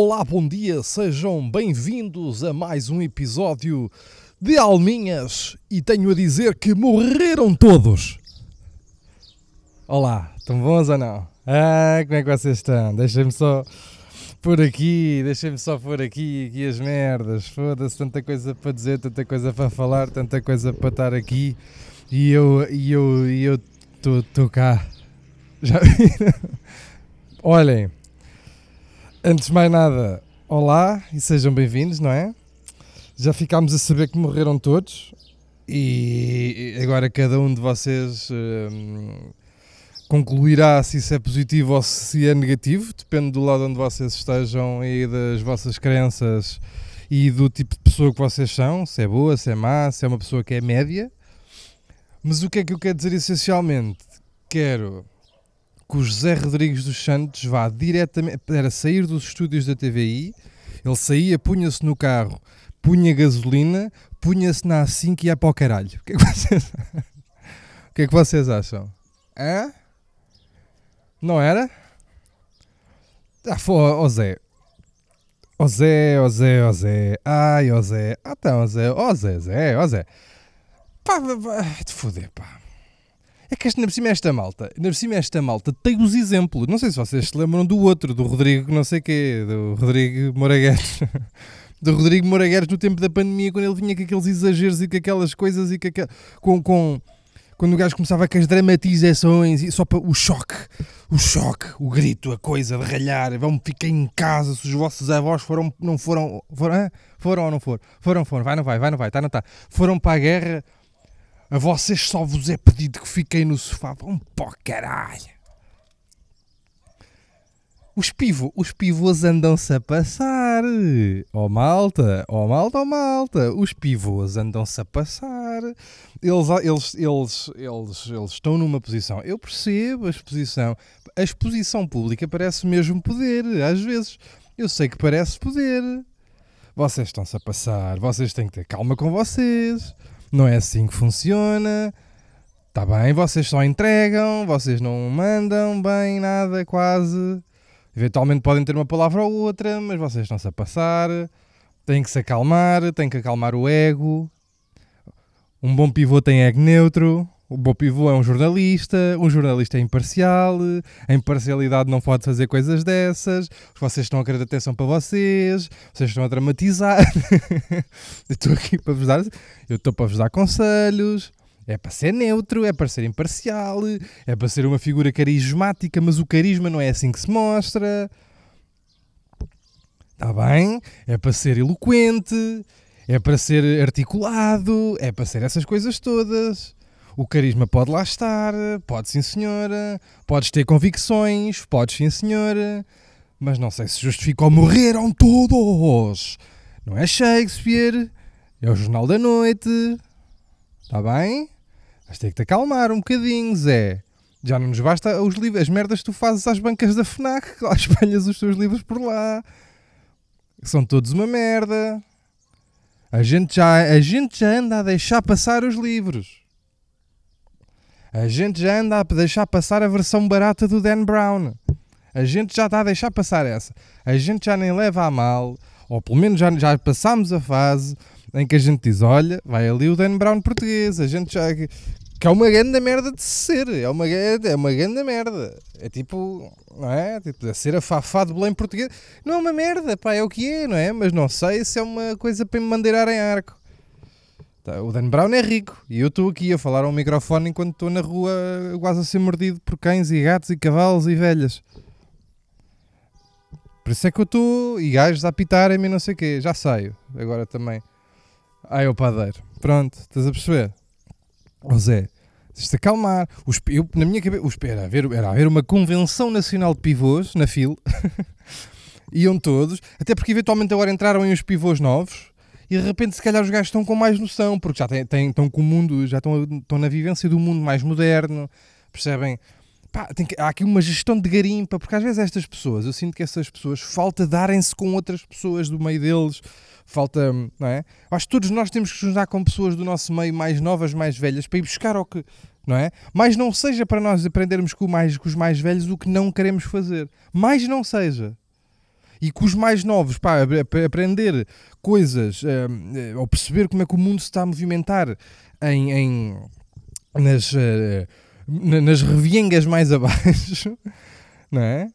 Olá, bom dia, sejam bem-vindos a mais um episódio de Alminhas e tenho a dizer que morreram todos. Olá, estão bons ou não? Ah, como é que vocês estão? Deixem-me só por aqui, deixem-me só por aqui, aqui as merdas. Foda-se, tanta coisa para dizer, tanta coisa para falar, tanta coisa para estar aqui e eu e eu e eu estou cá. Já Olhem, antes de mais nada, olá e sejam bem-vindos, não é? Já ficámos a saber que morreram todos e agora cada um de vocês hum, concluirá se isso é positivo ou se é negativo, depende do lado onde vocês estejam e das vossas crenças e do tipo de pessoa que vocês são, se é boa, se é má, se é uma pessoa que é média. Mas o que é que eu quero dizer essencialmente? Quero que o José Rodrigues dos Santos vá diretamente, era sair dos estúdios da TVI, ele saía, punha-se no carro, punha gasolina, punha-se na A5 e ia para o caralho. O que é que vocês, o que é que vocês acham? Hã? Não era? Ah, foi, ó Zé. Ó Zé, ó Zé, ó Zé. Ai, ó Zé. Ah, então, Zé. Ó Zé, Zé, ó Zé. Pá, pá, te foder, pá. É que ainda por cima esta malta, por cima esta malta tem os exemplos. Não sei se vocês se lembram do outro, do Rodrigo não sei quê, do Rodrigo Moraguetes. do Rodrigo Moraguetes no tempo da pandemia, quando ele vinha com aqueles exageros e com aquelas coisas e com, aquel... com, com quando o gajo começava com as dramatizações e só para o choque, o choque, o grito, a coisa de ralhar, vão ficar em casa se os vossos avós foram, não foram, foram, foram ou não foram, foram, foram, vai, não vai, vai, não vai, tá, não tá, foram para a guerra, a vocês só vos é pedido que fiquem no sofá. Vão para caralho. Os, pivo, os pivôs andam-se a passar. Oh malta, oh malta, oh malta. Os pivôs andam-se a passar. Eles, eles, eles, eles, eles estão numa posição. Eu percebo a exposição. A exposição pública parece mesmo poder, às vezes. Eu sei que parece poder. Vocês estão-se a passar. Vocês têm que ter calma com vocês. Não é assim que funciona. Está bem, vocês só entregam, vocês não mandam bem nada, quase. Eventualmente podem ter uma palavra ou outra, mas vocês estão-se a passar. Têm que se acalmar, têm que acalmar o ego. Um bom pivô tem ego neutro. O bom pivô é um jornalista, um jornalista é imparcial, a imparcialidade não pode fazer coisas dessas, vocês estão a querer atenção para vocês, vocês estão a dramatizar. eu estou aqui para vos dar, eu estou para vos dar conselhos, é para ser neutro, é para ser imparcial, é para ser uma figura carismática, mas o carisma não é assim que se mostra. Está bem? É para ser eloquente, é para ser articulado, é para ser essas coisas todas. O carisma pode lá estar, pode sim senhora, podes ter convicções, podes sim senhora, mas não sei se justifica o morreram todos. Não é Shakespeare, é o Jornal da Noite. Está bem? Mas tem que te acalmar um bocadinho, Zé. Já não nos basta os livros, as merdas que tu fazes às bancas da FNAC, lá espalhas os teus livros por lá. São todos uma merda. A gente já, a gente já anda a deixar passar os livros. A gente já anda a deixar passar a versão barata do Dan Brown. A gente já está a deixar passar essa. A gente já nem leva a mal, ou pelo menos já, já passámos a fase em que a gente diz: olha, vai ali o Dan Brown português. A gente já. Que é uma grande merda de ser. É uma, é uma grande merda. É tipo. Não é? Tipo, a ser a Fafá de Belém português. Não é uma merda, pá, é o que é, não é? Mas não sei se é uma coisa para me mandeirar em arco. Tá, o Dan Brown é rico e eu estou aqui a falar ao microfone enquanto estou na rua quase a ser mordido por cães e gatos e cavalos e velhas. Por isso é que eu estou. E gajos a apitarem-me e não sei o quê. Já saio. Agora também. Ai, o padeiro. Pronto, estás a perceber? Ó Zé, se acalmar. Os, eu, na minha cabeça, os, era, haver, era haver uma convenção nacional de pivôs na FIL. Iam todos. Até porque eventualmente agora entraram em uns pivôs novos e de repente se calhar os gajos estão com mais noção, porque já têm, têm, estão com o mundo, já estão, estão na vivência do mundo mais moderno, percebem? Pá, que, há aqui uma gestão de garimpa, porque às vezes estas pessoas, eu sinto que essas pessoas falta darem-se com outras pessoas do meio deles, falta, não é? Acho que todos nós temos que nos dar com pessoas do nosso meio mais novas, mais velhas, para ir buscar o que, não é? Mas não seja para nós aprendermos com, mais, com os mais velhos o que não queremos fazer. Mais não seja. E com os mais novos, pá, aprender coisas ou perceber como é que o mundo se está a movimentar em, em nas, uh, nas reviengas mais abaixo, não é?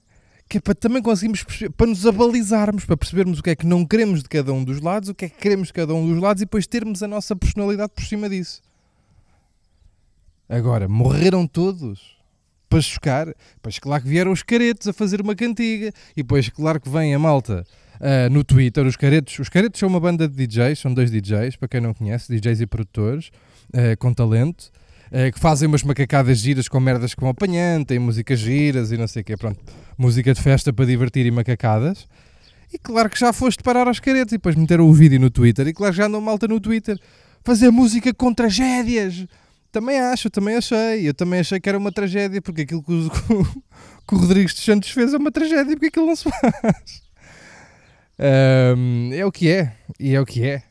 Que é para também conseguirmos para nos abalizarmos, para percebermos o que é que não queremos de cada um dos lados, o que é que queremos de cada um dos lados e depois termos a nossa personalidade por cima disso. Agora, morreram todos para chocar. Pois claro que vieram os caretos a fazer uma cantiga. E depois, claro que vem a malta uh, no Twitter, os caretos. Os caretos são uma banda de DJs, são dois DJs, para quem não conhece, DJs e produtores, uh, com talento. Uh, que fazem umas macacadas giras com merdas que vão apanhando, músicas giras e não sei o quê, pronto, música de festa para divertir e macacadas. E claro que já foste parar aos caretos e depois meteram o vídeo no Twitter. E claro que já andam malta no Twitter fazer música com tragédias, também acho, também achei. Eu também achei que era uma tragédia, porque aquilo que o, que o Rodrigues de Santos fez é uma tragédia, porque aquilo não se faz. Um, é o que é, e é o que é.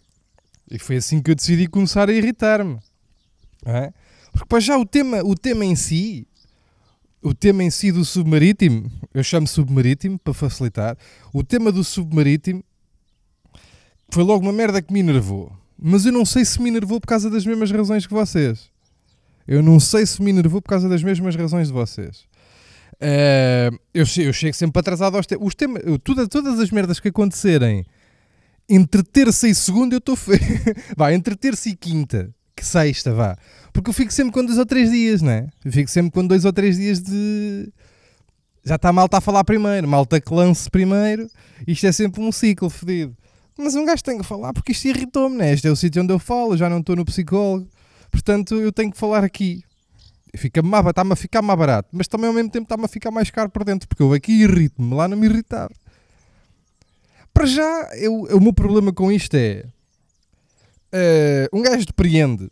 E foi assim que eu decidi começar a irritar-me. É? Porque para já o tema, o tema em si, o tema em si do submarítimo, eu chamo submarítimo para facilitar, o tema do submarítimo foi logo uma merda que me enervou. Mas eu não sei se me enervou por causa das mesmas razões que vocês. Eu não sei se me enervou por causa das mesmas razões de vocês. Uh, eu, eu, chego sempre atrasado aos temas. Tema, tudo, todas as merdas que acontecerem entre terça e segunda eu estou feio. vá, entre terça e quinta, que sexta, vá. Porque eu fico sempre com dois ou três dias, não é? Eu fico sempre com dois ou três dias de. Já está mal, está a falar primeiro, malta que lance primeiro. Isto é sempre um ciclo fedido. Mas um gajo tem que falar porque isto irritou-me, né? Este é o sítio onde eu falo, já não estou no psicólogo. Portanto, eu tenho que falar aqui. Fica-me está-me a ficar mais barato, mas também ao mesmo tempo está-me a ficar mais caro por dentro, porque eu aqui irrito-me, lá não me irritar. Para já, eu, o meu problema com isto é. Uh, um gajo depreende.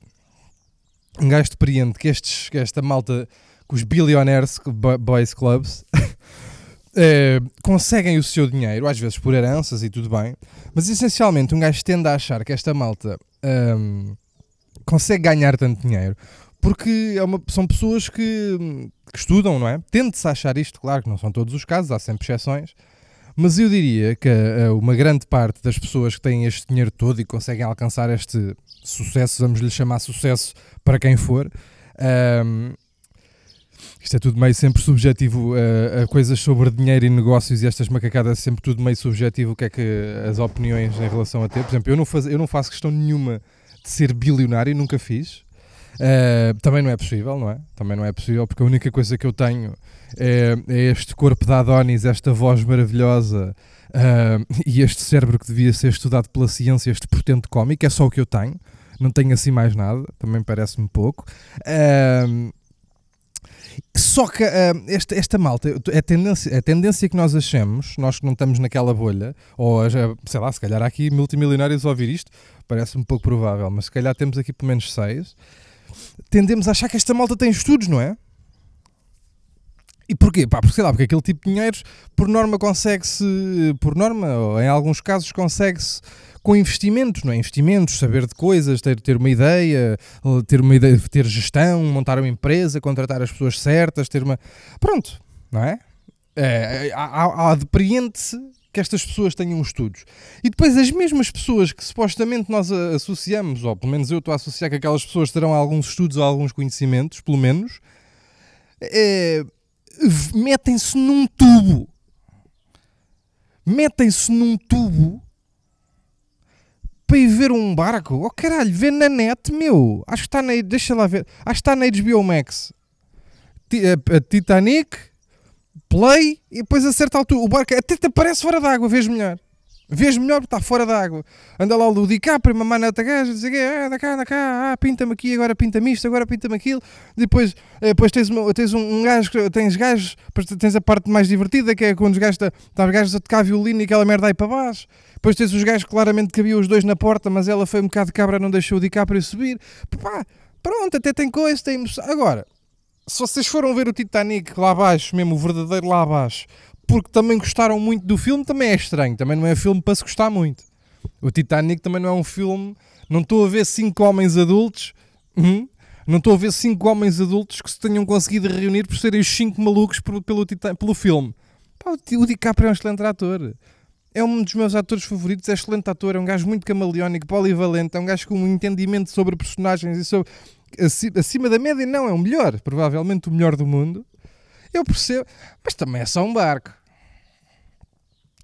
Um gajo depreende que, estes, que esta malta, que os billionaires boys clubs, uh, conseguem o seu dinheiro, às vezes por heranças e tudo bem, mas essencialmente um gajo tende a achar que esta malta. Um, consegue ganhar tanto dinheiro porque é uma, são pessoas que, que estudam, não é? Tende-se a achar isto, claro que não são todos os casos, há sempre exceções, mas eu diria que uh, uma grande parte das pessoas que têm este dinheiro todo e conseguem alcançar este sucesso, vamos lhe chamar sucesso para quem for, uh, isto é tudo meio sempre subjetivo, a coisas sobre dinheiro e negócios e estas macacadas é sempre tudo meio subjetivo, o que é que as opiniões em relação a ter. Por exemplo, eu não, faz, eu não faço questão nenhuma de ser bilionário, nunca fiz. Uh, também não é possível, não é? Também não é possível, porque a única coisa que eu tenho é, é este corpo de Adonis, esta voz maravilhosa uh, e este cérebro que devia ser estudado pela ciência, este portento cómico, é só o que eu tenho. Não tenho assim mais nada, também parece-me pouco. Uh, só que esta, esta malta, é a tendência, a tendência que nós achamos, nós que não estamos naquela bolha, ou sei lá, se calhar há aqui multimilionários a ouvir isto, parece um pouco provável, mas se calhar temos aqui pelo menos seis, tendemos a achar que esta malta tem estudos, não é? E porquê? Pá, porque sei lá, porque aquele tipo de dinheiros, por norma, consegue-se, por norma, ou em alguns casos, consegue-se com investimentos, não é? Investimentos, saber de coisas, ter, ter uma ideia, ter uma ideia, ter gestão, montar uma empresa, contratar as pessoas certas, ter uma. Pronto, não é? é há, há, depreende-se que estas pessoas tenham estudos. E depois as mesmas pessoas que supostamente nós associamos, ou pelo menos eu estou a associar que aquelas pessoas terão alguns estudos ou alguns conhecimentos, pelo menos, é, metem-se num tubo. Metem-se num tubo para ir ver um barco. Oh caralho, vê na net, meu. Acho que está na. Deixa lá ver. Acho que está na HBO Max. A Titanic, Play, e depois a certa altura o barco até te aparece fora d'água, vês melhor. Vês melhor porque está fora d'água. Anda lá o DiCaprio, mamãe na outra gaja, diz ah, da cá, da cá, ah, pinta-me aqui, agora pinta-me isto, agora pinta-me aquilo. Depois, eh, depois tens, uma, tens um, um gajo, tens gajos, tens a parte mais divertida que é quando os gajos, tá, os gajos a tocar violino e aquela merda aí para baixo. Depois tens os gajos claramente que havia os dois na porta, mas ela foi um bocado cabra, não deixou o DiCaprio subir. Pá, pronto, até tem coisa, tem emoção. Agora, se vocês foram ver o Titanic lá abaixo, mesmo o verdadeiro lá abaixo, porque também gostaram muito do filme, também é estranho. Também não é filme para se gostar muito. O Titanic também não é um filme. Não estou a ver cinco homens adultos. Hum, não estou a ver cinco homens adultos que se tenham conseguido reunir por serem os cinco malucos pelo, pelo, pelo filme. Pá, o DiCaprio é um excelente ator. É um dos meus atores favoritos, é excelente ator, é um gajo muito camaleónico, polivalente, é um gajo com um entendimento sobre personagens e sobre. Acima da média, não, é o melhor, provavelmente o melhor do mundo. Eu percebo, mas também é só um barco.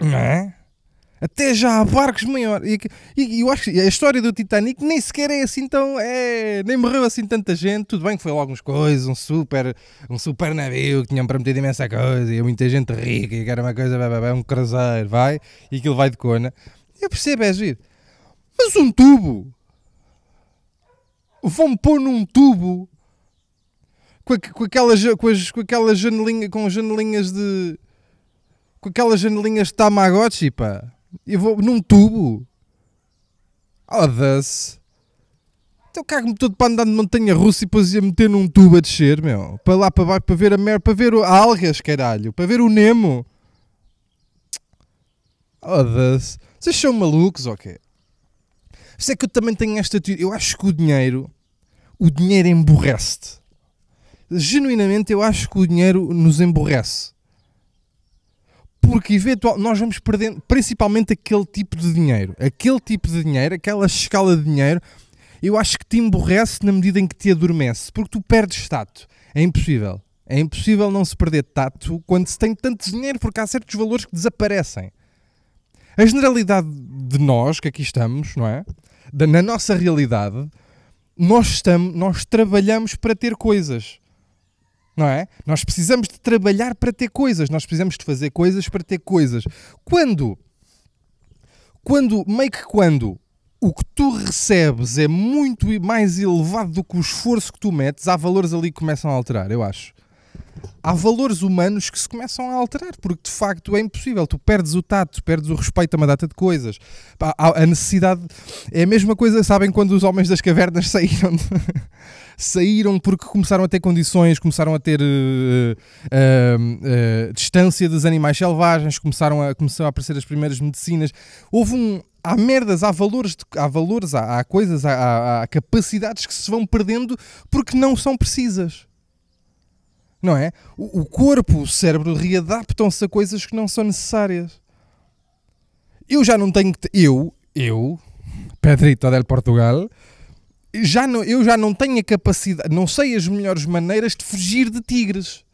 Não é? Até já há barcos maiores. E, e, eu acho que a história do Titanic nem sequer é assim tão. É, nem morreu assim tanta gente. Tudo bem que foi logo coisas, um super, um super navio que tinham prometido imensa coisa e muita gente rica e que era uma coisa, um cruzeiro, vai, e aquilo vai de cona. Eu percebo, é giro. Mas um tubo. Vão pôr num tubo com, com, aquelas, com, as, com aquelas janelinhas, com janelinhas de. com aquelas janelinhas de Tamagotchi, pá eu vou num tubo. Oda-se. Então cago-me todo para andar de montanha russa e depois ia meter num tubo a descer, meu. Para lá para baixo, para ver a merda, para ver a algas, caralho. Para ver o Nemo. Oda-se. Vocês são malucos ou okay? quê? Isso é que eu também tenho esta teoria. Eu acho que o dinheiro, o dinheiro emborrece-te. Genuinamente eu acho que o dinheiro nos emborrece porque eventual, nós vamos perdendo principalmente aquele tipo de dinheiro. Aquele tipo de dinheiro, aquela escala de dinheiro, eu acho que te emborrece na medida em que te adormece, porque tu perdes tato. É impossível. É impossível não se perder tato quando se tem tanto dinheiro, porque há certos valores que desaparecem. A generalidade de nós que aqui estamos, não é? na nossa realidade, nós, estamos, nós trabalhamos para ter coisas não é? Nós precisamos de trabalhar para ter coisas, nós precisamos de fazer coisas para ter coisas. Quando, quando, meio que quando o que tu recebes é muito mais elevado do que o esforço que tu metes, há valores ali que começam a alterar, eu acho. Há valores humanos que se começam a alterar, porque de facto é impossível. Tu perdes o tato, perdes o respeito a uma data de coisas. A necessidade. É a mesma coisa, sabem, quando os homens das cavernas saíram. De saíram porque começaram a ter condições, começaram a ter uh, uh, uh, distância dos animais selvagens, começaram a, começaram a aparecer as primeiras medicinas. Houve um. Há merdas, há valores, há, valores, há, há coisas, há, há, há capacidades que se vão perdendo porque não são precisas não é? O, o corpo, o cérebro readaptam-se a coisas que não são necessárias. Eu já não tenho. Eu, eu, Pedrito del Portugal, já não, eu já não tenho a capacidade, não sei as melhores maneiras de fugir de tigres.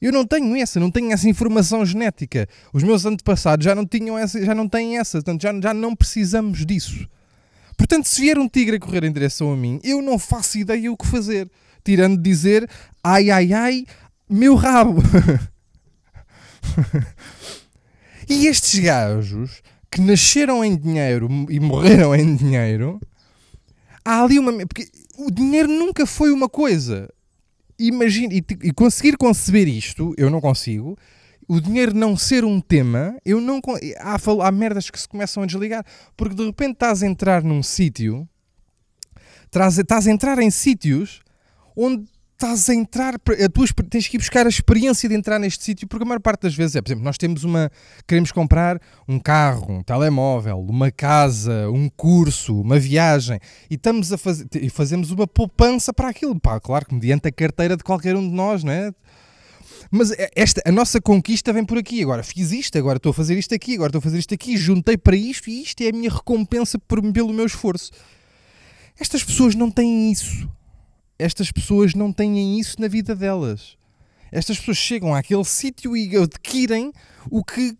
Eu não tenho essa, não tenho essa informação genética. Os meus antepassados já não tinham essa, já não têm essa, portanto já, já não precisamos disso. Portanto, se vier um tigre a correr em direção a mim, eu não faço ideia o que fazer, tirando dizer ai ai ai, meu rabo. e estes gajos que nasceram em dinheiro e morreram em dinheiro há ali uma. Porque o dinheiro nunca foi uma coisa. Imagina, e, e conseguir conceber isto, eu não consigo. O dinheiro não ser um tema, eu não. Há, há merdas que se começam a desligar. Porque de repente estás a entrar num sítio, estás a entrar em sítios onde estás a entrar, a tua, tens que ir buscar a experiência de entrar neste sítio, porque a maior parte das vezes é, por exemplo, nós temos uma, queremos comprar um carro, um telemóvel, uma casa, um curso, uma viagem, e estamos a fazer, e fazemos uma poupança para aquilo, pá, claro que mediante a carteira de qualquer um de nós, não é? Mas é, esta, a nossa conquista vem por aqui. Agora fiz isto, agora estou a fazer isto aqui, agora estou a fazer isto aqui, juntei para isto e isto é a minha recompensa por, pelo meu esforço. Estas pessoas não têm isso estas pessoas não têm isso na vida delas. Estas pessoas chegam àquele sítio e adquirem o que,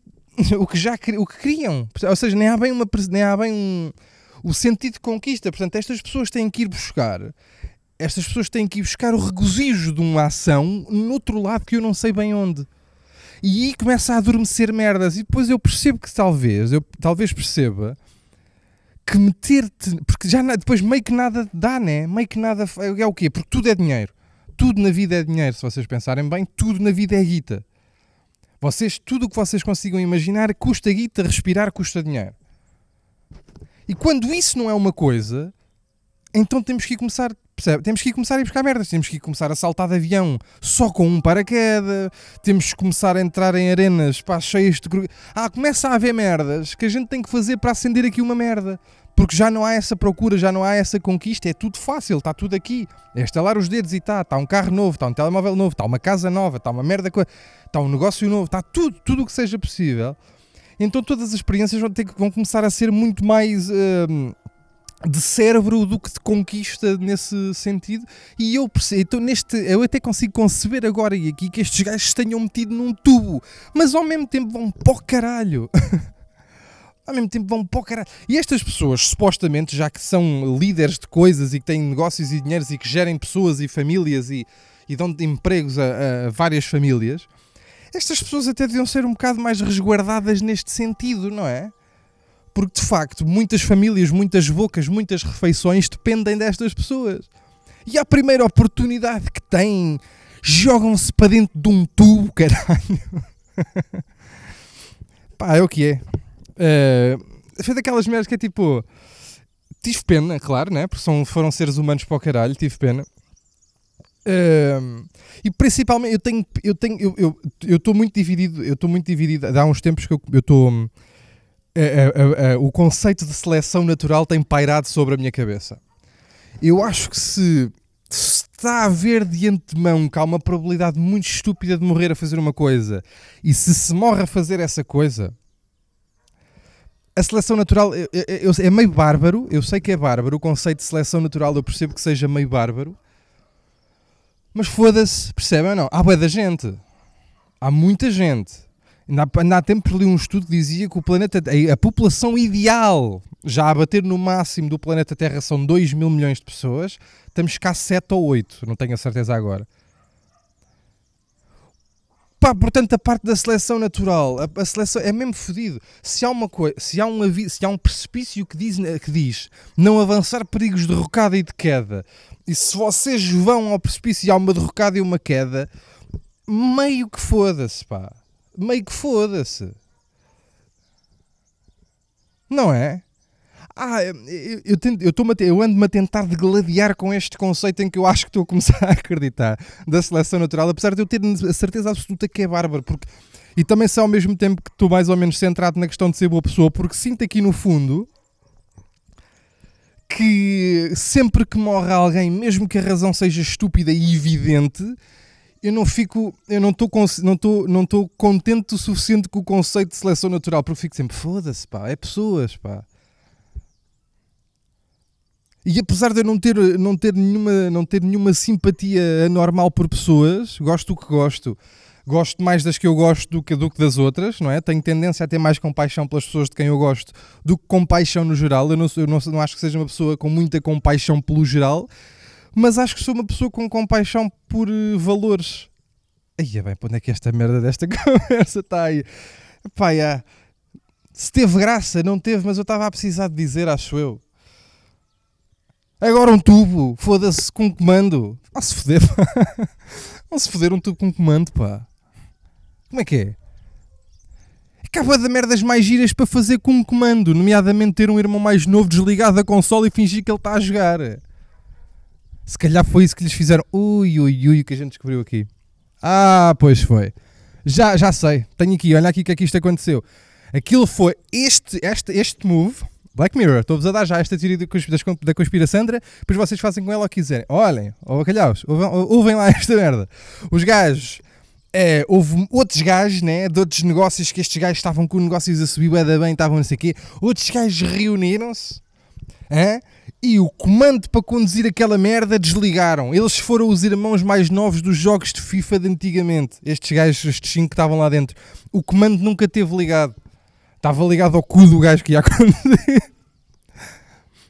o que já o que queriam. Ou seja, nem há bem, uma, nem há bem um, o sentido de conquista. Portanto, estas pessoas têm que ir buscar. Estas pessoas têm que ir buscar o regozijo de uma ação no outro lado que eu não sei bem onde. E aí começa a adormecer merdas. E depois eu percebo que talvez, eu talvez perceba que meter-te. Porque já depois meio que nada dá, né? Meio que nada. É o quê? Porque tudo é dinheiro. Tudo na vida é dinheiro, se vocês pensarem bem, tudo na vida é guita. Vocês, tudo o que vocês consigam imaginar custa guita, respirar custa dinheiro. E quando isso não é uma coisa, então temos que começar, percebe? Temos que começar a ir buscar merdas, temos que começar a saltar de avião só com um paraquedas, temos que começar a entrar em arenas pá, cheias de. Ah, começa a haver merdas que a gente tem que fazer para acender aqui uma merda. Porque já não há essa procura, já não há essa conquista, é tudo fácil, está tudo aqui. É estalar os dedos e está, está um carro novo, está um telemóvel novo, está uma casa nova, está uma merda, está um negócio novo, está tudo, tudo o que seja possível. Então todas as experiências vão, ter, vão começar a ser muito mais uh, de cérebro do que de conquista nesse sentido. E eu percebo, então neste, eu até consigo conceber agora e aqui que estes gajos se tenham metido num tubo, mas ao mesmo tempo vão para o caralho. ao mesmo tempo vão para o caralho. E estas pessoas, supostamente, já que são líderes de coisas e que têm negócios e dinheiros e que gerem pessoas e famílias e, e dão empregos a, a várias famílias, estas pessoas até deviam ser um bocado mais resguardadas neste sentido, não é? Porque de facto, muitas famílias, muitas bocas, muitas refeições dependem destas pessoas. E à primeira oportunidade que têm, jogam-se para dentro de um tubo, caralho. Pá, é o que é. Uh, foi daquelas merdas que é tipo. Tive pena, claro, né? Porque são, foram seres humanos para o caralho, tive pena. Uh, e principalmente eu tenho eu tenho eu eu estou muito dividido eu estou muito dividido há uns tempos que eu estou uh, o conceito de seleção natural tem pairado sobre a minha cabeça eu acho que se, se está a haver de antemão que há uma probabilidade muito estúpida de morrer a fazer uma coisa e se se morre a fazer essa coisa a seleção natural eu, é meio bárbaro eu sei que é bárbaro o conceito de seleção natural eu percebo que seja meio bárbaro mas foda-se, percebem ou não? Há boa da gente. Há muita gente. Ainda há, ainda há tempo li um estudo que dizia que o planeta, a, a população ideal, já a bater no máximo do planeta Terra, são 2 mil milhões de pessoas. Estamos cá 7 ou 8, não tenho a certeza agora. Pá, portanto, a parte da seleção natural, a, a seleção é mesmo fodido. Se há uma coisa, se há um se há um precipício que diz, que diz não avançar perigos de rocada e de queda, e se vocês vão ao precipício e há uma derrocada e uma queda, meio que foda-se, pá. Meio que foda-se. Não é? Ah, eu, eu, eu, eu ando-me a tentar degladiar com este conceito em que eu acho que estou a começar a acreditar da seleção natural, apesar de eu ter a certeza absoluta que é bárbaro, porque e também sei ao mesmo tempo que estou mais ou menos centrado na questão de ser boa pessoa, porque sinto aqui no fundo que sempre que morre alguém, mesmo que a razão seja estúpida e evidente, eu não fico, eu não estou não estou não estou contente o suficiente com o conceito de seleção natural, porque fico sempre, foda-se, pá, é pessoas, pá. E apesar de eu não ter, não ter, nenhuma, não ter nenhuma simpatia anormal por pessoas, gosto do que gosto. Gosto mais das que eu gosto do que, do que das outras, não é? Tenho tendência a ter mais compaixão pelas pessoas de quem eu gosto do que compaixão no geral. Eu não, eu não, não acho que seja uma pessoa com muita compaixão pelo geral, mas acho que sou uma pessoa com compaixão por uh, valores. Aí é bem, para onde é que esta merda desta conversa está aí? Pá, yeah. se teve graça, não teve, mas eu estava a precisar de dizer, acho eu. Agora um tubo, foda-se, com comando. Vão se foder, pá. Vão se foder um tubo com comando, pá. Como é que é? Acaba de merdas mais giras para fazer com um comando, nomeadamente ter um irmão mais novo desligado da console e fingir que ele está a jogar. Se calhar foi isso que lhes fizeram. Ui, ui, ui, o que a gente descobriu aqui. Ah, pois foi. Já, já sei. Tenho aqui, olha aqui o que é que isto aconteceu. Aquilo foi este, este, este move Black Mirror, estou-vos a dar já esta teoria da conspiraçandra, depois vocês fazem com ela o que quiserem. Olhem, ou bacalhaus, ouvem lá esta merda. Os gajos, é, houve outros gajos, né, de outros negócios que estes gajos estavam com negócios a subir bem, bem estavam não sei o quê, outros gajos reuniram-se, e o comando para conduzir aquela merda desligaram. Eles foram os irmãos mais novos dos jogos de FIFA de antigamente. Estes gajos, estes cinco que estavam lá dentro. O comando nunca teve ligado. Estava ligado ao cu do gajo que ia acontecer.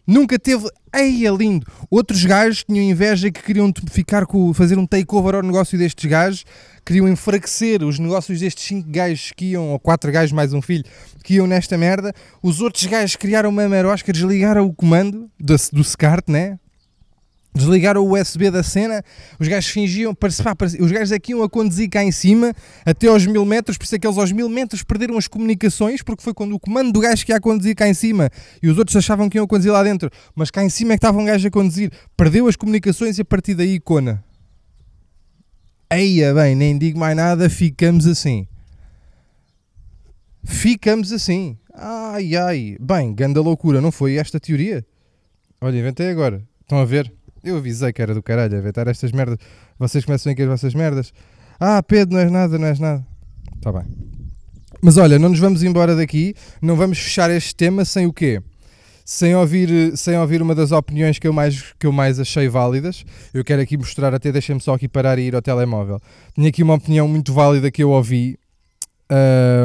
Nunca teve. Ei, é lindo. Outros gajos tinham inveja que queriam ficar com, fazer um takeover ao negócio destes gajos, queriam enfraquecer os negócios destes 5 gajos que iam, ou 4 gajos mais um filho, que iam nesta merda. Os outros gajos criaram uma merosca, desligaram o comando do, do SCART, né? Desligaram o USB da cena, os gajos fingiam, os gajos aqui iam a conduzir cá em cima, até aos mil metros, por isso é que eles aos mil metros perderam as comunicações, porque foi quando o comando do gajo que ia a conduzir cá em cima e os outros achavam que iam a conduzir lá dentro, mas cá em cima é que estava um gajo a conduzir, perdeu as comunicações e a partir daí, cona. Eia bem, nem digo mais nada, ficamos assim. Ficamos assim. Ai ai. Bem, ganda loucura, não foi esta teoria? Olha, inventei agora. Estão a ver? Eu avisei que era do caralho, inventar estas merdas. Vocês começam com as vossas merdas. Ah, Pedro, não és nada, não és nada. Está bem. Mas olha, não nos vamos embora daqui, não vamos fechar este tema sem o quê? Sem ouvir, sem ouvir uma das opiniões que eu, mais, que eu mais achei válidas. Eu quero aqui mostrar, até deixem-me só aqui parar e ir ao telemóvel. Tinha aqui uma opinião muito válida que eu ouvi.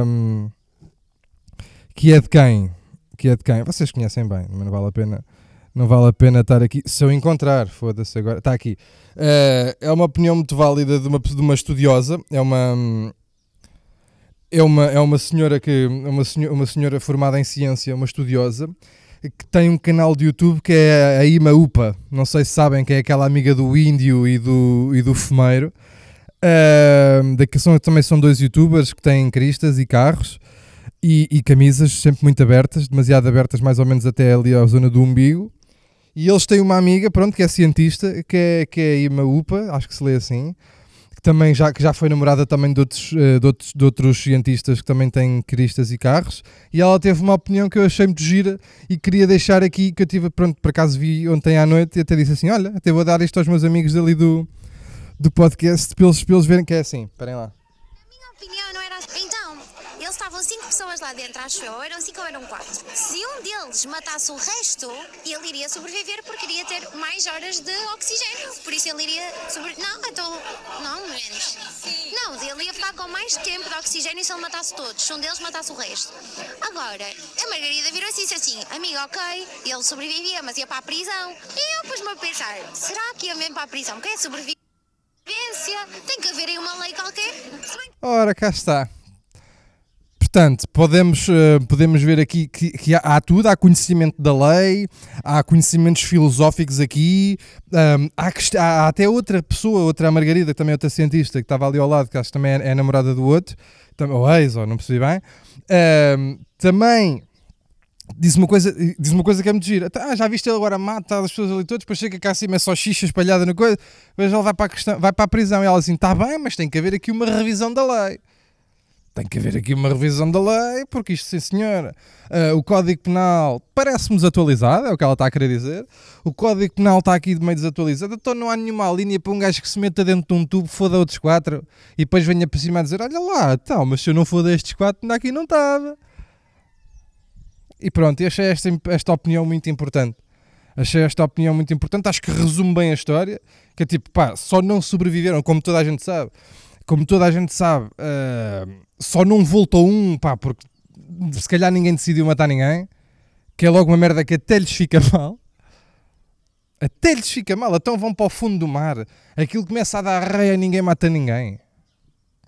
Um, que é de quem? Que é de quem? Vocês conhecem bem, mas não vale a pena. Não vale a pena estar aqui. Se eu encontrar, foda-se agora. Está aqui. Uh, é uma opinião muito válida de uma, de uma estudiosa. É uma é uma, é uma senhora que uma senhora, uma senhora formada em ciência, uma estudiosa, que tem um canal de YouTube que é a Ima Upa. Não sei se sabem que é aquela amiga do índio e do, e do fumeiro. Uh, daqui são, também são dois youtubers que têm cristas e carros e, e, camisas sempre muito abertas, demasiado abertas, mais ou menos até ali à zona do umbigo. E eles têm uma amiga, pronto, que é cientista, que é, que é a Ima Upa, acho que se lê assim também já, que já foi namorada também de outros, uh, de, outros, de outros cientistas que também têm cristas e carros, e ela teve uma opinião que eu achei muito gira e queria deixar aqui, que eu tive, pronto, por acaso vi ontem à noite e até disse assim, olha, até vou dar isto aos meus amigos ali do, do podcast para eles verem que é assim, esperem lá. Na minha opinião não era assim. Então, eles estavam cinco pessoas lá dentro, acho eu, eram cinco ou eram quatro. Se um deles matasse o resto, ele iria sobreviver porque iria ter mais horas de oxigênio. Por isso ele iria. Não, então. Não, menos. Não, ele ia ficar com mais tempo de oxigênio se ele matasse todos. Se um deles matasse o resto. Agora, a Margarida virou-se e disse assim: amigo, ok, ele sobrevivia, mas ia para a prisão. E eu pus-me a pensar: será que ia mesmo para a prisão? Quem é sobrevivência? Tem que haver aí uma lei qualquer. Ora, cá está. Portanto, podemos, uh, podemos ver aqui que, que há, há, tudo, há conhecimento da lei, há conhecimentos filosóficos aqui, há, há, até outra pessoa, outra Margarida, também outra cientista, que estava ali ao lado, que acho que também é, é namorada do outro, ou ex, ou não percebi bem, também diz uma coisa, diz uma coisa que é muito gira. Ah, já viste ele agora mata as pessoas ali todas, depois chega cá acima é só xixa espalhada na coisa, depois ele vai para a, questão, vai para a prisão. E ela assim, está bem, mas tem que haver aqui uma revisão da lei tem que haver aqui uma revisão da lei, porque isto, sim senhora, uh, o Código Penal parece-me desatualizado, é o que ela está a querer dizer. O Código Penal está aqui de meio desatualizado, então não há nenhuma linha para um gajo que se meta dentro de um tubo, foda outros quatro, e depois venha para cima a dizer: Olha lá, então, mas se eu não for destes quatro, ainda aqui não estava. E pronto, achei esta, esta opinião muito importante. Achei esta opinião muito importante, acho que resume bem a história, que é tipo, pá, só não sobreviveram, como toda a gente sabe como toda a gente sabe, uh, só não voltou um, pá, porque se calhar ninguém decidiu matar ninguém, que é logo uma merda que até lhes fica mal. Até lhes fica mal, então vão para o fundo do mar. Aquilo começa a dar reia, ninguém mata ninguém.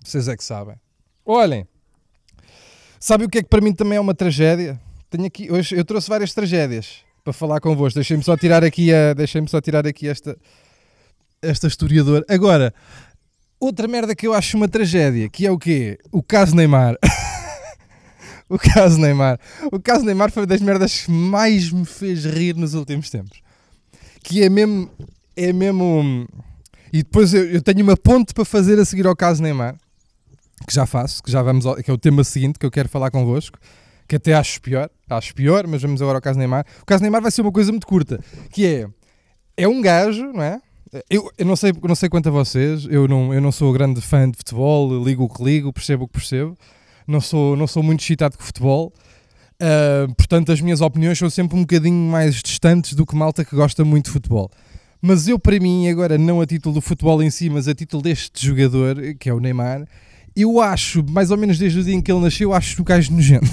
Vocês é que sabem. Olhem, sabe o que é que para mim também é uma tragédia? Tenho aqui, hoje eu trouxe várias tragédias para falar convosco. Deixem-me só tirar aqui a, deixem-me só tirar aqui esta esta historiadora. Agora, Outra merda que eu acho uma tragédia, que é o quê? O caso Neymar. o caso Neymar. O caso Neymar foi das merdas que mais me fez rir nos últimos tempos. Que é mesmo. É mesmo. E depois eu, eu tenho uma ponte para fazer a seguir ao caso Neymar. Que já faço, que já vamos ao, que é o tema seguinte que eu quero falar convosco. Que até acho pior. Acho pior, mas vamos agora ao caso Neymar. O caso Neymar vai ser uma coisa muito curta. Que é. É um gajo, não é? Eu, eu, não, sei, não sei quanto a vocês, eu não, eu não sou grande fã de futebol, ligo o que ligo, percebo o que percebo, não sou, não sou muito excitado com futebol, uh, portanto as minhas opiniões são sempre um bocadinho mais distantes do que malta que gosta muito de futebol. Mas eu, para mim, agora não a título do futebol em si, mas a título deste jogador, que é o Neymar, eu acho, mais ou menos desde o dia em que ele nasceu, acho o gajo nojento.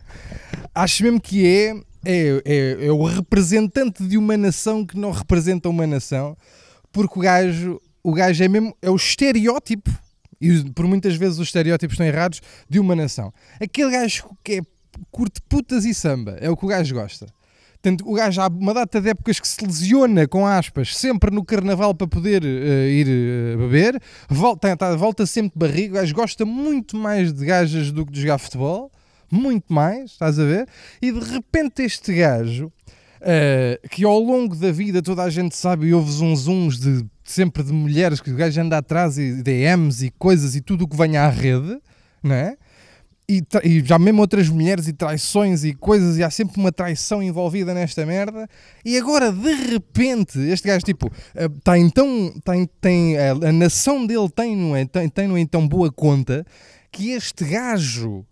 acho mesmo que é é, é, é, o representante de uma nação que não representa uma nação, porque o gajo, o gajo é mesmo é o estereótipo, e por muitas vezes os estereótipos estão errados, de uma nação. Aquele gajo que é curte putas e samba, é o que o gajo gosta. Portanto, o gajo há uma data de épocas que se lesiona, com aspas, sempre no carnaval para poder uh, ir uh, beber, volta, tá, volta sempre de barriga, o gajo gosta muito mais de gajas do que de jogar futebol muito mais, estás a ver? E de repente este gajo, uh, que ao longo da vida toda a gente sabe e ouve uns uns de sempre de mulheres que o gajo anda atrás e DMs e coisas e tudo o que venha à rede, não é? E, e, já mesmo outras mulheres e traições e coisas, e há sempre uma traição envolvida nesta merda. E agora, de repente, este gajo, tipo, está eh, então, tem, tem, a, a nação dele tem, não é? Tem, tem, não então, boa conta que este gajo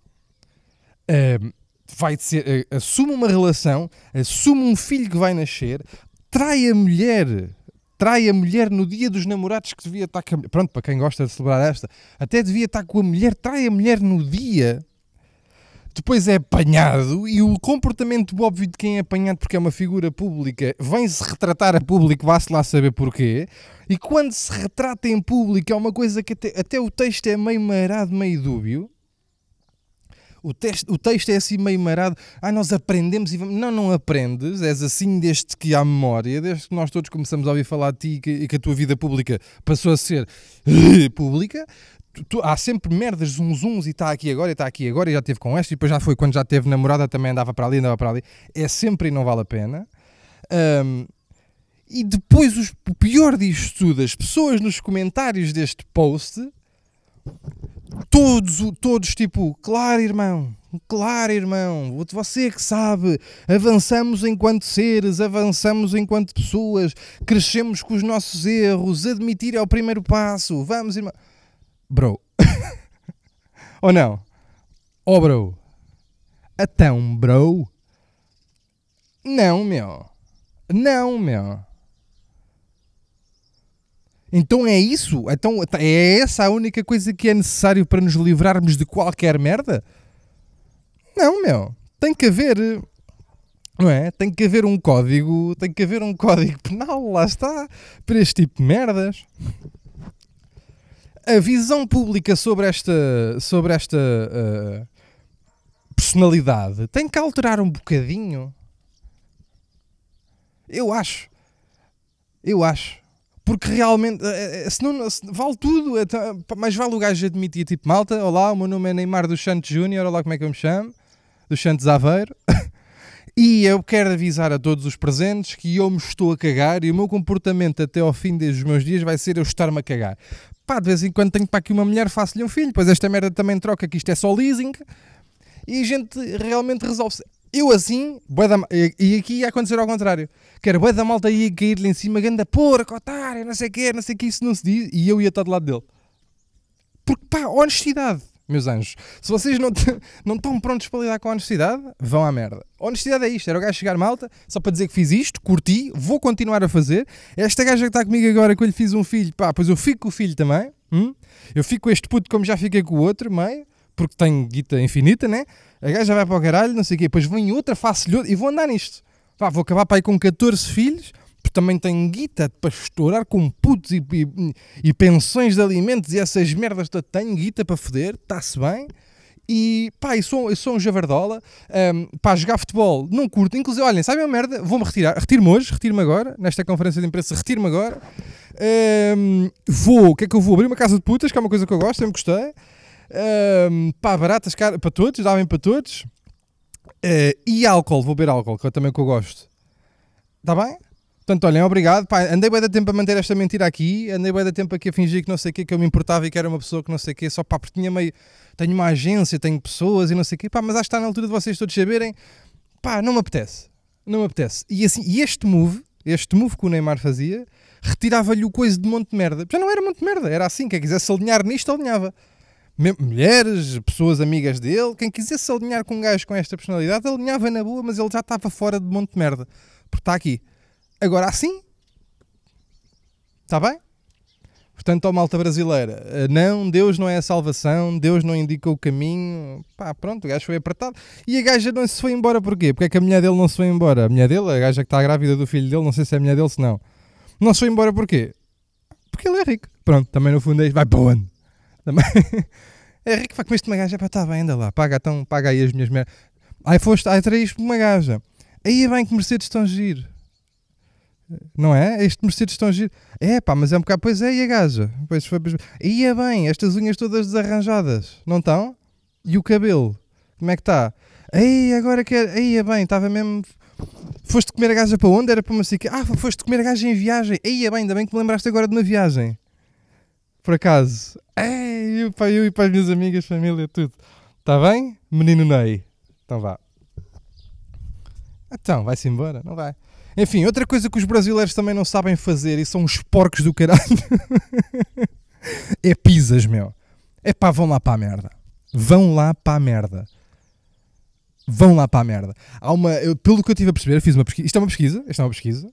vai ser, uh, assume uma relação, assume um filho que vai nascer, trai a mulher, trai a mulher no dia dos namorados que devia estar com a, Pronto, para quem gosta de celebrar esta, até devia estar com a mulher, trai a mulher no dia depois é apanhado e o comportamento óbvio de quem é apanhado porque é uma figura pública vem-se retratar a público, vá-se lá saber porquê. E quando se retrata em público é uma coisa que até, até o texto é meio marado, meio dúbio. O texto, o texto é assim meio marado. Ah, nós aprendemos e vamos. Não, não aprendes. És assim desde que há memória, desde que nós todos começamos a ouvir falar de ti e que, e que a tua vida pública passou a ser pública tu, há sempre merdas, zunzuns e está aqui agora e está aqui agora e já teve com esta e depois já foi quando já teve namorada também andava para ali, andava para ali. É sempre e não vale a pena. Um, e depois os, o pior disto tudo, as pessoas nos comentários deste post, todos, todos tipo, claro irmão, claro irmão, você que sabe, avançamos enquanto seres, avançamos enquanto pessoas, crescemos com os nossos erros, admitir é o primeiro passo, vamos irmão bro. Ou não? Oh, bro. Então, bro. Não, meu. Não, meu. Então é isso? Então é essa a única coisa que é necessário para nos livrarmos de qualquer merda? Não, meu. Tem que haver. Não é? Tem que haver um código. Tem que haver um código penal, lá está. Para este tipo de merdas a visão pública sobre esta, sobre esta uh, personalidade tem que alterar um bocadinho. Eu acho. Eu acho. Porque realmente, uh, se não, se vale tudo. Então, mas vale o gajo admitir, tipo, malta, olá, o meu nome é Neymar dos Santos Júnior, olá como é que eu me chamo, dos Santos Aveiro. E eu quero avisar a todos os presentes que eu me estou a cagar e o meu comportamento até ao fim dos meus dias vai ser eu estar-me a cagar pá, de vez em quando tenho para aqui uma mulher, faço-lhe um filho, pois esta merda também troca, que isto é só leasing, e a gente realmente resolve-se. Eu assim, da, e aqui ia acontecer ao contrário, que era da malta ia cair-lhe em cima, ganda porra, otário, não sei o que, não sei o que, isso não se diz, e eu ia estar do lado dele. Porque pá, honestidade meus anjos. Se vocês não, não estão prontos para lidar com a honestidade, vão à merda. Honestidade é isto: era o gajo chegar malta, só para dizer que fiz isto, curti, vou continuar a fazer. Esta gaja que está comigo agora, que eu lhe fiz um filho, pá, pois eu fico com o filho também. Hum? Eu fico com este puto como já fiquei com o outro, meio, porque tenho guita infinita, né? A gaja vai para o caralho, não sei o quê. Depois vem outra, faço-lhe outra, e vou andar nisto. Pá, vou acabar para aí com 14 filhos porque também tenho guita para estourar com putos e, e, e, pensões de alimentos e essas merdas todas. Tenho guita para foder, está-se bem. E pá, eu sou, eu sou um javardola. Um, pá, jogar futebol não curto. Inclusive, olhem, sabem a merda? Vou-me retirar. Retiro-me hoje, retiro-me agora, nesta conferência de imprensa, retiro-me agora. Um, vou, o que é que eu vou? Abrir uma casa de putas, que é uma coisa que eu gosto, sempre gostei. Um, pá, baratas, cara, para todos, dá bem para todos. Uh, e álcool, vou beber álcool, que é também que eu gosto. Está bem? Portanto, olhem, obrigado. Pá, andei bem da tempo a manter esta mentira aqui, andei bem da tempo aqui a fingir que não sei o que, que eu me importava e que era uma pessoa que não sei o que, só pá, porque tinha meio. Tenho uma agência, tenho pessoas e não sei o que, pá, mas acho que está na altura de vocês todos saberem, pá, não me apetece. Não me apetece. E, assim, e este move, este move que o Neymar fazia, retirava-lhe o coisa de monte de merda. Já não era monte de merda, era assim, quem quisesse alinhar nisto, alinhava. Mulheres, pessoas amigas dele, quem quisesse alinhar com um gajo com esta personalidade, alinhava na boa, mas ele já estava fora de monte de merda. Porque está aqui. Agora assim, está bem? Portanto, ó malta brasileira, eh, não, Deus não é a salvação, Deus não indica o caminho. Pá, pronto, o gajo foi apertado. E a gaja não se foi embora porquê? Porque é que a mulher dele não se foi embora? A mulher dele, a gaja que está grávida do filho dele, não sei se é a mulher dele, se não. Não se foi embora porquê? Porque ele é rico. Pronto, também no fundo é vai para onde? Também é rico, vai com este uma gaja, para estar bem, anda lá, paga, então, paga aí as minhas merdas. Aí foste, aí traíste uma gaja. Aí é bem que Mercedes estão giro. Não é? Este Mercedes estão a giro. É pá, mas é um bocado. Pois é, e a gaja? Pois foi. Ia bem, estas unhas todas desarranjadas, não estão? E o cabelo? Como é que está? Ei, agora que é. Ia bem, estava mesmo. Foste comer a gaja para onde? Era para uma cica. Ah, foste comer a gaja em viagem. Ia bem, ainda bem que me lembraste agora de uma viagem. Por acaso. Ei, eu, pá, eu e para as minhas amigas, família, tudo. Está bem? Menino Ney. Então vá. Então, vai-se embora? Não vai. Enfim, outra coisa que os brasileiros também não sabem fazer e são os porcos do caralho é pizzas, meu. É pá, vão lá para a merda. Vão lá para a merda. vão lá para a merda. Há uma, eu, pelo que eu tive a perceber, fiz uma pesquisa. Isto é uma pesquisa, isto é uma pesquisa.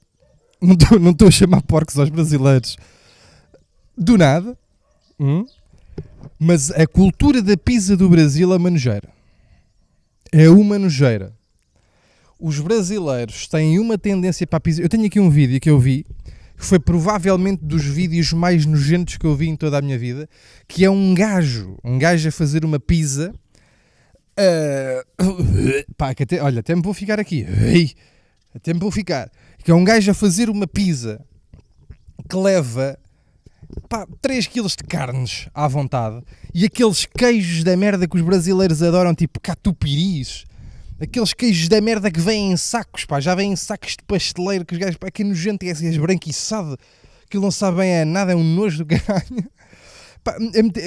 Não estou não estou a chamar porcos aos brasileiros do nada. Hum? Mas a cultura da pizza do Brasil é uma nojeira. É uma nojeira. Os brasileiros têm uma tendência para a pizza. Eu tenho aqui um vídeo que eu vi, que foi provavelmente dos vídeos mais nojentos que eu vi em toda a minha vida, que é um gajo, um gajo a fazer uma pizza. Uh, pá, que até, olha, até me vou ficar aqui. Até me vou ficar. Que é um gajo a fazer uma pizza que leva pá, 3 kg de carnes à vontade e aqueles queijos da merda que os brasileiros adoram, tipo catupiris, aqueles queijos da merda que vêm em sacos, pá, já vêm em sacos de pasteleiro que os gajos, pá, que é nojento, é assim, esbranquiçado, aquilo não sabe bem a nada, é um nojo do caralho. Pá,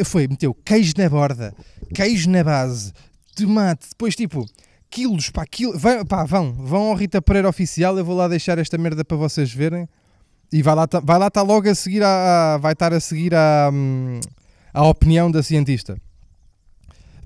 foi, meteu queijo na borda, queijo na base, tomate, depois tipo quilos, pá, quilo, vai, pá, vão, vão ao Rita Pereira Oficial, eu vou lá deixar esta merda para vocês verem. E vai lá, vai lá estar tá logo a seguir a, a vai estar a seguir a, hum, a opinião da cientista.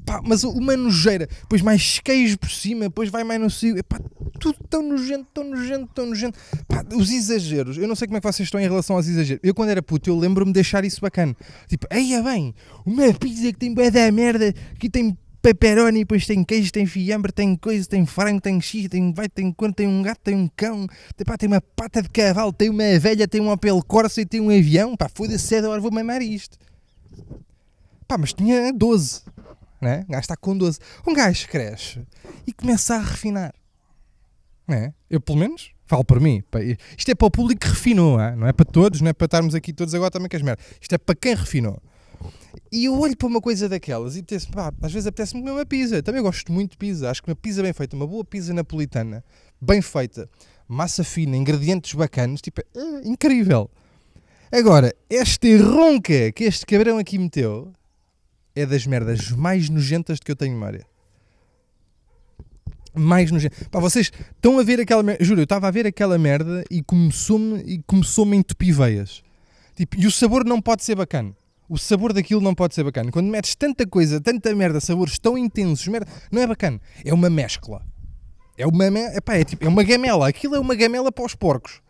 Pá, mas uma nojeira, depois mais queijo por cima, depois vai mais no cio, pá, tudo tão nojento, tão nojento, tão nojento. Pá, os exageros, eu não sei como é que vocês estão em relação aos exageros. Eu quando era puto, eu lembro-me de deixar isso bacana. Tipo, eia bem, uma pizza que tem bué da merda, que tem pepperoni, depois tem queijo, tem fiambre, tem coisa, tem frango, tem x, tem vai, tem quando tem um gato, tem um cão, tem, pá, tem uma pata de cavalo, tem uma velha, tem um Opel Corsa e tem um avião, pá, foda-se, agora vou mamar isto. Pá, mas tinha 12, né? Um gajo está com 12. Um gajo cresce e começa a refinar, né? Eu, pelo menos, falo por mim. Isto é para o público que refinou, não é para todos, não é para estarmos aqui todos agora também com as merdas. Isto é para quem refinou. E eu olho para uma coisa daquelas e apetece pá, às vezes apetece-me comer uma pizza. Também gosto muito de pizza. Acho que uma pizza bem feita, uma boa pizza napolitana, bem feita, massa fina, ingredientes bacanas, tipo, é incrível. Agora, esta ronca que este cabrão aqui meteu é das merdas mais nojentas de que eu tenho memória. Mais nojenta. Pá, vocês estão a ver aquela merda. Juro, eu estava a ver aquela merda e começou-me começou-me a entupir veias. Tipo, e o sabor não pode ser bacana o sabor daquilo não pode ser bacana. Quando metes tanta coisa, tanta merda, sabores tão intensos, merda, não é bacana. É uma mescla. É uma, epá, é, tipo, é uma gamela. Aquilo é uma gamela para os porcos.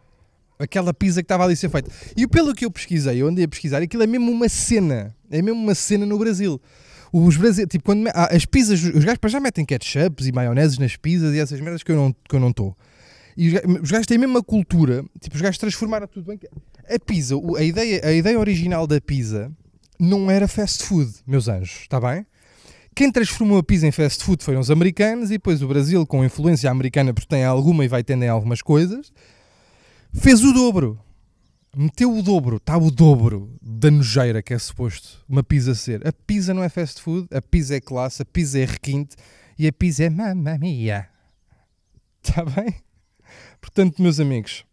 Aquela pizza que estava ali a ser feita. E pelo que eu pesquisei, eu andei a pesquisar, aquilo é mesmo uma cena. É mesmo uma cena no Brasil. Os Brasil, tipo, quando ah, as pizzas, os gajos já metem ketchups e maioneses nas pizzas e essas merdas que eu não estou. Que eu não. E os gajos têm mesmo uma cultura, tipo, os gajos transformaram tudo bem. A pizza, a ideia, a ideia original da pizza não era fast food, meus anjos, está bem? Quem transformou a pizza em fast food foram os americanos e depois o Brasil, com influência americana, porque tem alguma e vai tendo em algumas coisas, fez o dobro. Meteu o dobro, está o dobro da nojeira que é suposto uma pizza ser. A pizza não é fast food, a pizza é classe, a pizza é requinte e a pizza é mamma mia. Está bem? Portanto, meus amigos,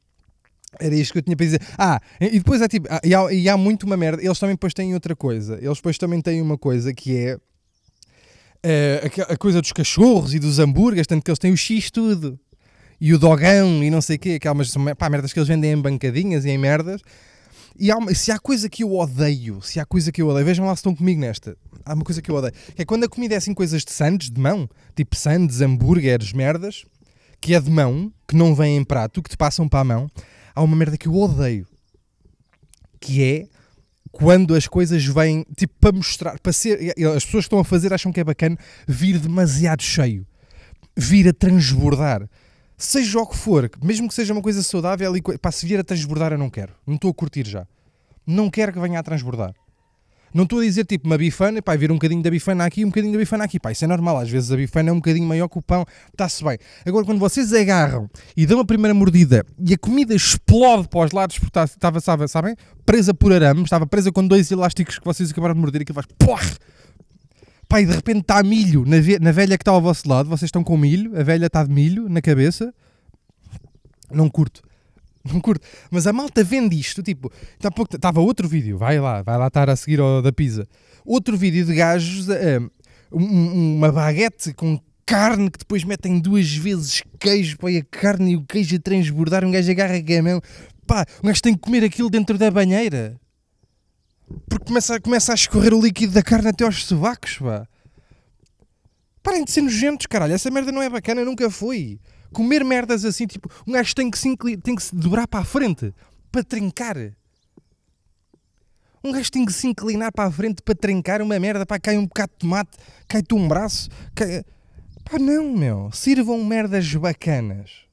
era isto que eu tinha para dizer. Ah, e depois é tipo. Ah, e, há, e há muito uma merda. Eles também depois têm outra coisa. Eles depois também têm uma coisa que é. é a, a, coisa dos cachorros e dos hambúrgueres, tanto que eles têm o X tudo. E o dogão e não sei o quê. Aquelas pá, merdas que eles vendem em bancadinhas e em merdas. E há se há coisa que eu odeio, se há coisa que eu odeio, vejam lá se estão comigo nesta. Há uma coisa que eu odeio. Que é quando a comida é assim coisas de sandes, de mão. Tipo sandes, hambúrgueres, merdas. Que é de mão, que não vem em prato, que te passam para a mão há uma merda que eu odeio, que é quando as coisas vêm, tipo, para mostrar, para ser, as pessoas que estão a fazer acham que é bacana vir demasiado cheio, vir a transbordar. Seja o que for, mesmo que seja uma coisa saudável, e, pá, se vir a transbordar eu não quero. Não estou a curtir já. Não quero que venha a transbordar. Não estou a dizer tipo uma bifana, pá, vir um bocadinho da bifana aqui, um bocadinho da bifana aqui, pá, isso é normal, às vezes a bifana é um bocadinho maior que o pão, está-se bem. Agora, quando vocês agarram e dão a primeira mordida e a comida explode para os lados, porque estava, sabem, presa por arame, estava presa com dois elásticos que vocês acabaram de morder, e aquilo faz porra! Pá, e de repente está milho na, na velha que está ao vosso lado, vocês estão com milho, a velha está de milho na cabeça, não curto. não curto. Mas a malta vende isto, tipo, estava outro vídeo, vai lá, vai lá estar a seguir ao da pizza. Outro vídeo de gajos, uh, uma baguete com carne que depois metem duas vezes queijo, põe a carne e o queijo a transbordar, um gajo agarra a mão, pá, um gajo tem que comer aquilo dentro da banheira. Porque começa, começa a escorrer o líquido da carne até aos sovacos, pá. Parem de ser nojentos, caralho. Essa merda não é bacana, nunca foi. Comer merdas assim, tipo, um gajo tem que se, tem que se dobrar para a frente para trincar. Um gajo tem que se inclinar para a frente para trincar uma merda, pá, cai um bocado de tomate, cai-te um braço, cai... Pá, não, meu. Sirvam merdas bacanas.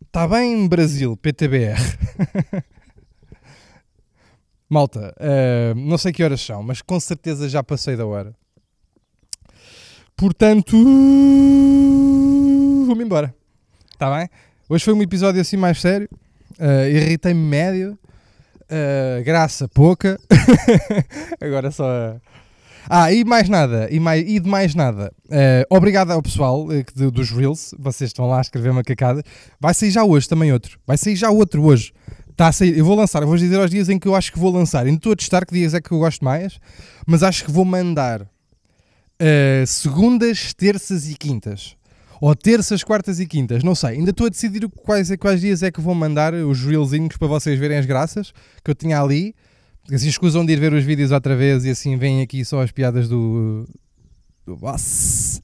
Está bem, Brasil, PTBR. Malta, eh, não sei que horas são, mas com certeza já passei da hora. Portanto, vou-me embora. Está bem? Hoje foi um episódio assim mais sério. Eh, Irritei-me médio. Eh, graça pouca. Agora só. Ah, e mais nada, e, mais, e de mais nada. Eh, obrigado ao pessoal eh, que do- dos Reels, vocês estão lá a escrever macacada. Vai sair já hoje também outro. Vai sair já outro hoje. Está a sair. Eu vou lançar, eu vou dizer aos dias em que eu acho que vou lançar. Ainda estou a testar que dias é que eu gosto mais, mas acho que vou mandar eh, segundas, terças e quintas. Ou terças, quartas e quintas, não sei. Ainda estou a decidir quais, quais dias é que vou mandar os reelzinhos para vocês verem as graças que eu tinha ali. Assim escusam de ir ver os vídeos outra vez e assim vêm aqui só as piadas do, do boss.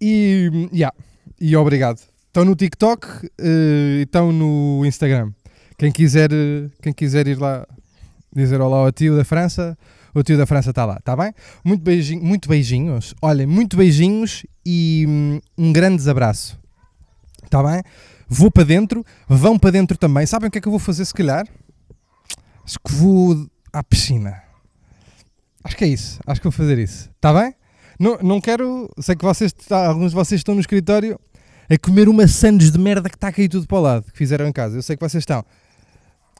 E, yeah, e obrigado. Estão no TikTok eh, e estão no Instagram. Quem quiser, eh, quem quiser ir lá dizer olá ao tio da França, o tio da França está lá, está bem? Muito, beijinho, muito beijinhos. Olhem, muito beijinhos e hum, um grande abraço. Está bem? Vou para dentro, vão para dentro também. Sabem o que é que eu vou fazer se calhar? Acho que vou à piscina. Acho que é isso. Acho que vou fazer isso. Está bem? Não, não quero. Sei que vocês, alguns de vocês estão no escritório a comer uma sandes de merda que está a cair tudo para o lado, que fizeram em casa. Eu sei que vocês estão.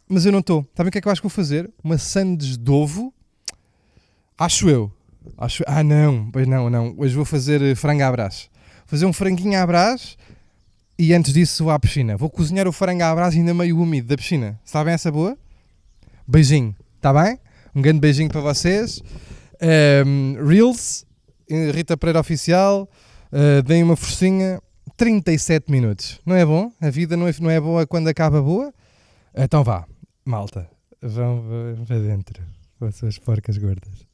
Mas eu não estou. Sabem o que é que eu acho que vou fazer? Uma sandes de ovo. Acho eu. Acho... Ah, não. Pois não, não. Hoje vou fazer eh, frango à brás. Fazer um franguinho à brás e antes disso vou à piscina. Vou cozinhar o frango à brás ainda meio úmido da piscina. Sabem essa boa? Beijinho. Está bem? Um grande beijinho para vocês. Ehm, Reels, eh, Rita Pereira Oficial, eh, deem uma forcinha. 37 minutos. Não é bom? A vida não é, não é boa quando acaba boa? Então vá, malta. Vão para dentro. Com as suas porcas gordas.